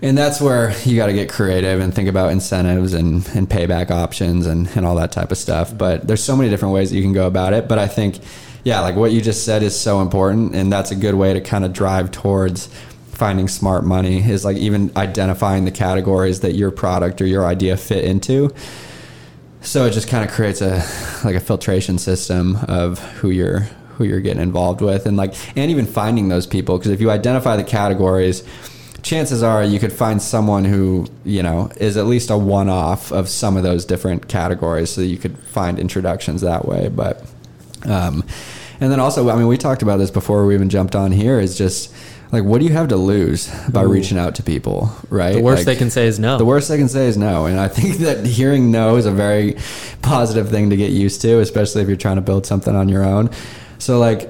and that's where you got to get creative and think about incentives and, and payback options and, and all that type of stuff. Mm-hmm. But there's so many different ways that you can go about it. But I think, yeah, like what you just said is so important. And that's a good way to kind of drive towards finding smart money is like even identifying the categories that your product or your idea fit into. So it just kind of creates a like a filtration system of who you're who you're getting involved with and like and even finding those people because if you identify the categories chances are you could find someone who you know is at least a one-off of some of those different categories so you could find introductions that way but um, and then also i mean we talked about this before we even jumped on here is just like what do you have to lose by Ooh. reaching out to people right The worst Like- they can say is no. the worst they can say is no. And I think that hearing no is a very positive thing to get used to, especially if you're trying to build something on your own. So, like,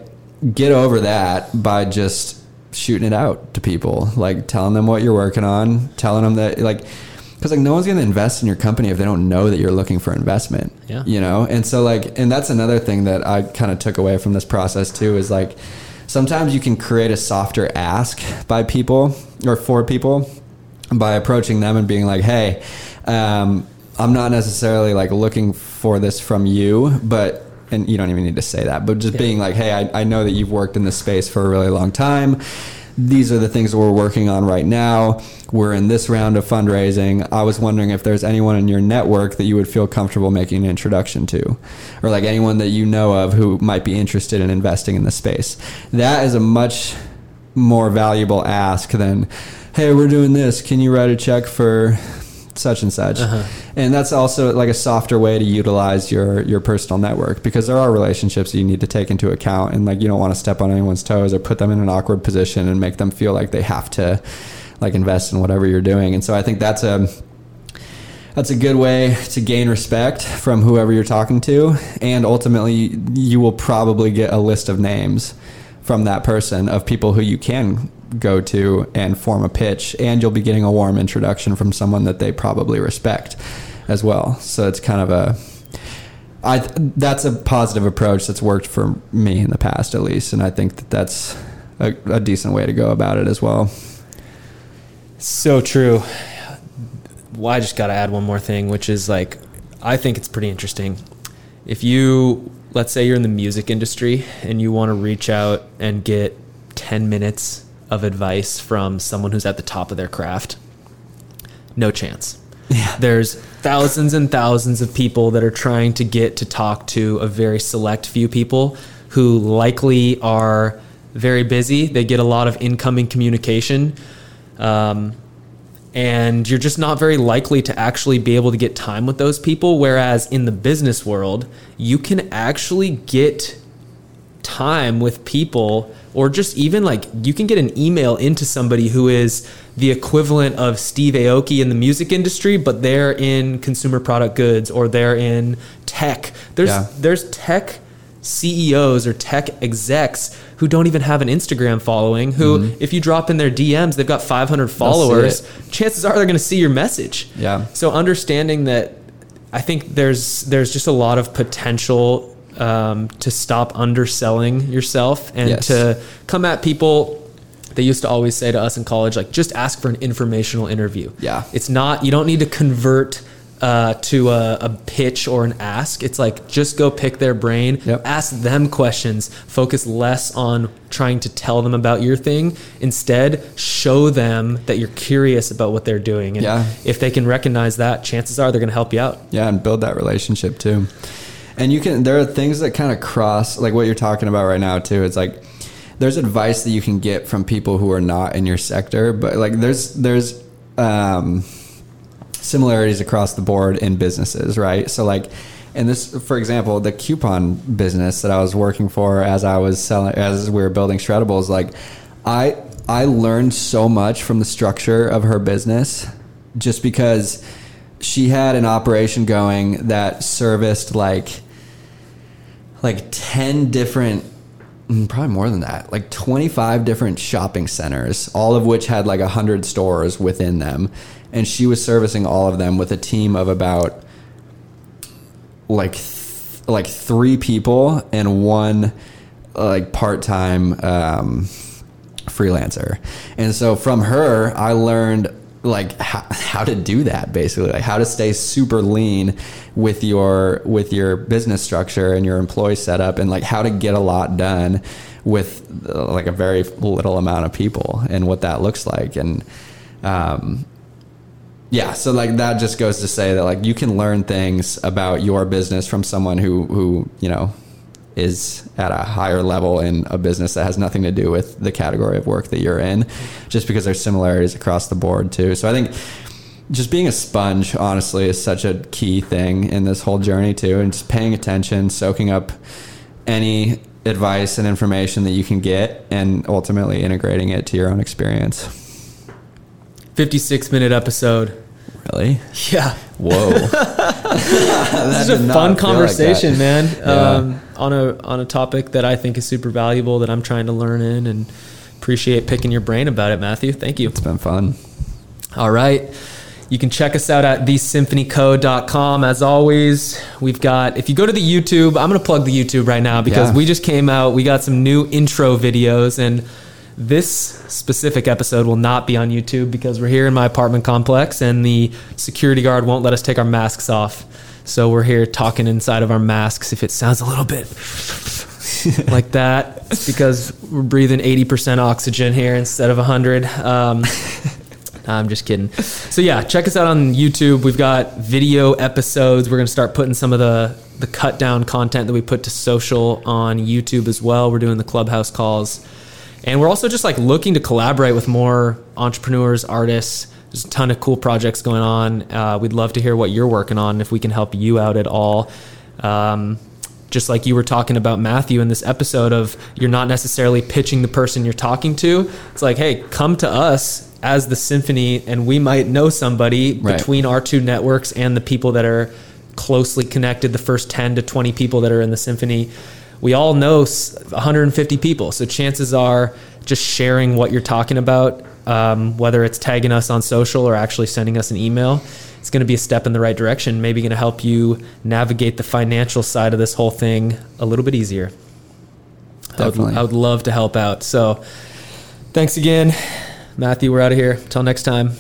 get over that by just shooting it out to people, like telling them what you're working on, telling them that, like, because like no one's going to invest in your company if they don't know that you're looking for investment. Yeah. You know, and so like, and that's another thing that I kind of took away from this process too is like, sometimes you can create a softer ask by people or for people by approaching them and being like, hey, um, I'm not necessarily like looking for this from you, but and you don't even need to say that, but just Yeah. being like, hey, I, I know that you've worked in this space for a really long time. These are the things that we're working on right now. We're in this round of fundraising. I was wondering if there's anyone in your network that you would feel comfortable making an introduction to, or like anyone that you know of who might be interested in investing in the space. That is a much more valuable ask than, hey, we're doing this. Can you write a check for such and such? Uh-huh. And that's also like a softer way to utilize your your personal network because there are relationships you need to take into account, and like you don't want to step on anyone's toes or put them in an awkward position and make them feel like they have to like invest in whatever you're doing. And so I think that's a that's a good way to gain respect from whoever you're talking to and ultimately you will probably get a list of names from that person of people who you can go to and form a pitch and you'll be getting a warm introduction from someone that they probably respect as well so it's kind of a I that's a positive approach that's worked for me in the past at least and I think that that's a, a decent way to go about it as well So true. Well, I just got to add one more thing, which is like, I think it's pretty interesting. If you, let's say you're in the music industry and you want to reach out and get 10 minutes of advice from someone who's at the top of their craft, no chance. Yeah. There's thousands and thousands of people that are trying to get to talk to a very select few people who likely are very busy. They get a lot of incoming communication. Um, and you're just not very likely to actually be able to get time with those people. Whereas in the business world, you can actually get time with people or just even like you can get an email into somebody who is the equivalent of Steve Aoki in the music industry but they're in consumer product goods or they're in tech there's Yeah. there's tech CEOs or tech execs who don't even have an Instagram following who if you drop in their DMs they've got 500 followers chances are they're going to see your message Yeah. so understanding that I think there's there's just a lot of potential um, to stop underselling yourself and Yes. to come at people. They used to always say to us in college, like, just ask for an informational interview. Yeah. It's not, you don't need to convert uh, to a, a pitch or an ask. It's like, just go pick their brain, Yep. ask them questions, focus less on trying to tell them about your thing. Instead, show them that you're curious about what they're doing. And Yeah. if they can recognize that, chances are they're going to help you out. Yeah, and build that relationship too. And you can there are things that kind of cross like what you're talking about right now too. It's like there's advice that you can get from people who are not in your sector, but like there's there's um similarities across the board in businesses, right? So like and this for example, the coupon business that I was working for as I was selling as we were building shreddables like I I learned so much from the structure of her business just because she had an operation going that serviced like like 10 different mm, probably more than that like 25 different shopping centers all of which had like 100 stores within them. And she was servicing all of them with a team of about like th- like three people and one like part-time um, freelancer. And so from her i learned like how, how to do that basically. Like how to stay super lean with your with your business structure and your employee setup and like how to get a lot done with uh, like a very little amount of people and what that looks like. And um, yeah so like that just goes to say that like you can learn things about your business from someone who who you know is at a higher level in a business that has nothing to do with the category of work that you're in just because there's similarities across the board too so i think just being a sponge honestly is such a key thing in this whole journey too and just paying attention soaking up any advice and information that you can get and ultimately integrating it to your own experience 56 minute episode. really Yeah. whoa This is a fun conversation, man. Yeah. Um, on a on a topic that I think is super valuable that I'm trying to learn in and appreciate picking your brain about it, Matthew. Thank you. it's been fun All right. You can check us out at thesymphonycode.com. As always, we've got, if you go to the YouTube, I'm going to plug the YouTube right now because Yeah. we just came out. We got some new intro videos, and this specific episode will not be on YouTube because we're here in my apartment complex and the security guard won't let us take our masks off. So we're here talking inside of our masks. If it sounds a little bit like that, it's because we're breathing 80% oxygen here instead of 100. Um, I'm just kidding. So yeah, check us out on YouTube. We've got video episodes. We're gonna start putting some of the the cut down content that we put to social on YouTube as well. We're doing the clubhouse calls, and we're also just like looking to collaborate with more entrepreneurs, artists. There's a ton of cool projects going on. Uh, we'd love to hear what you're working on. If we can help you out at all. Um, just like you were talking about Matthew in this episode of you're not necessarily pitching the person you're talking to. It's like, hey, come to us as the symphony and we might know somebody Right. between our two networks and the people that are closely connected, the first 10 to 20 people that are in the symphony. We all know 150 people. So chances are just sharing what you're talking about, um, whether it's tagging us on social or actually sending us an email, it's going to be a step in the right direction. Maybe going to help you navigate the financial side of this whole thing a little bit easier. I would, Definitely. I would love to help out. So thanks again, Matthew. We're out of here. Till next time.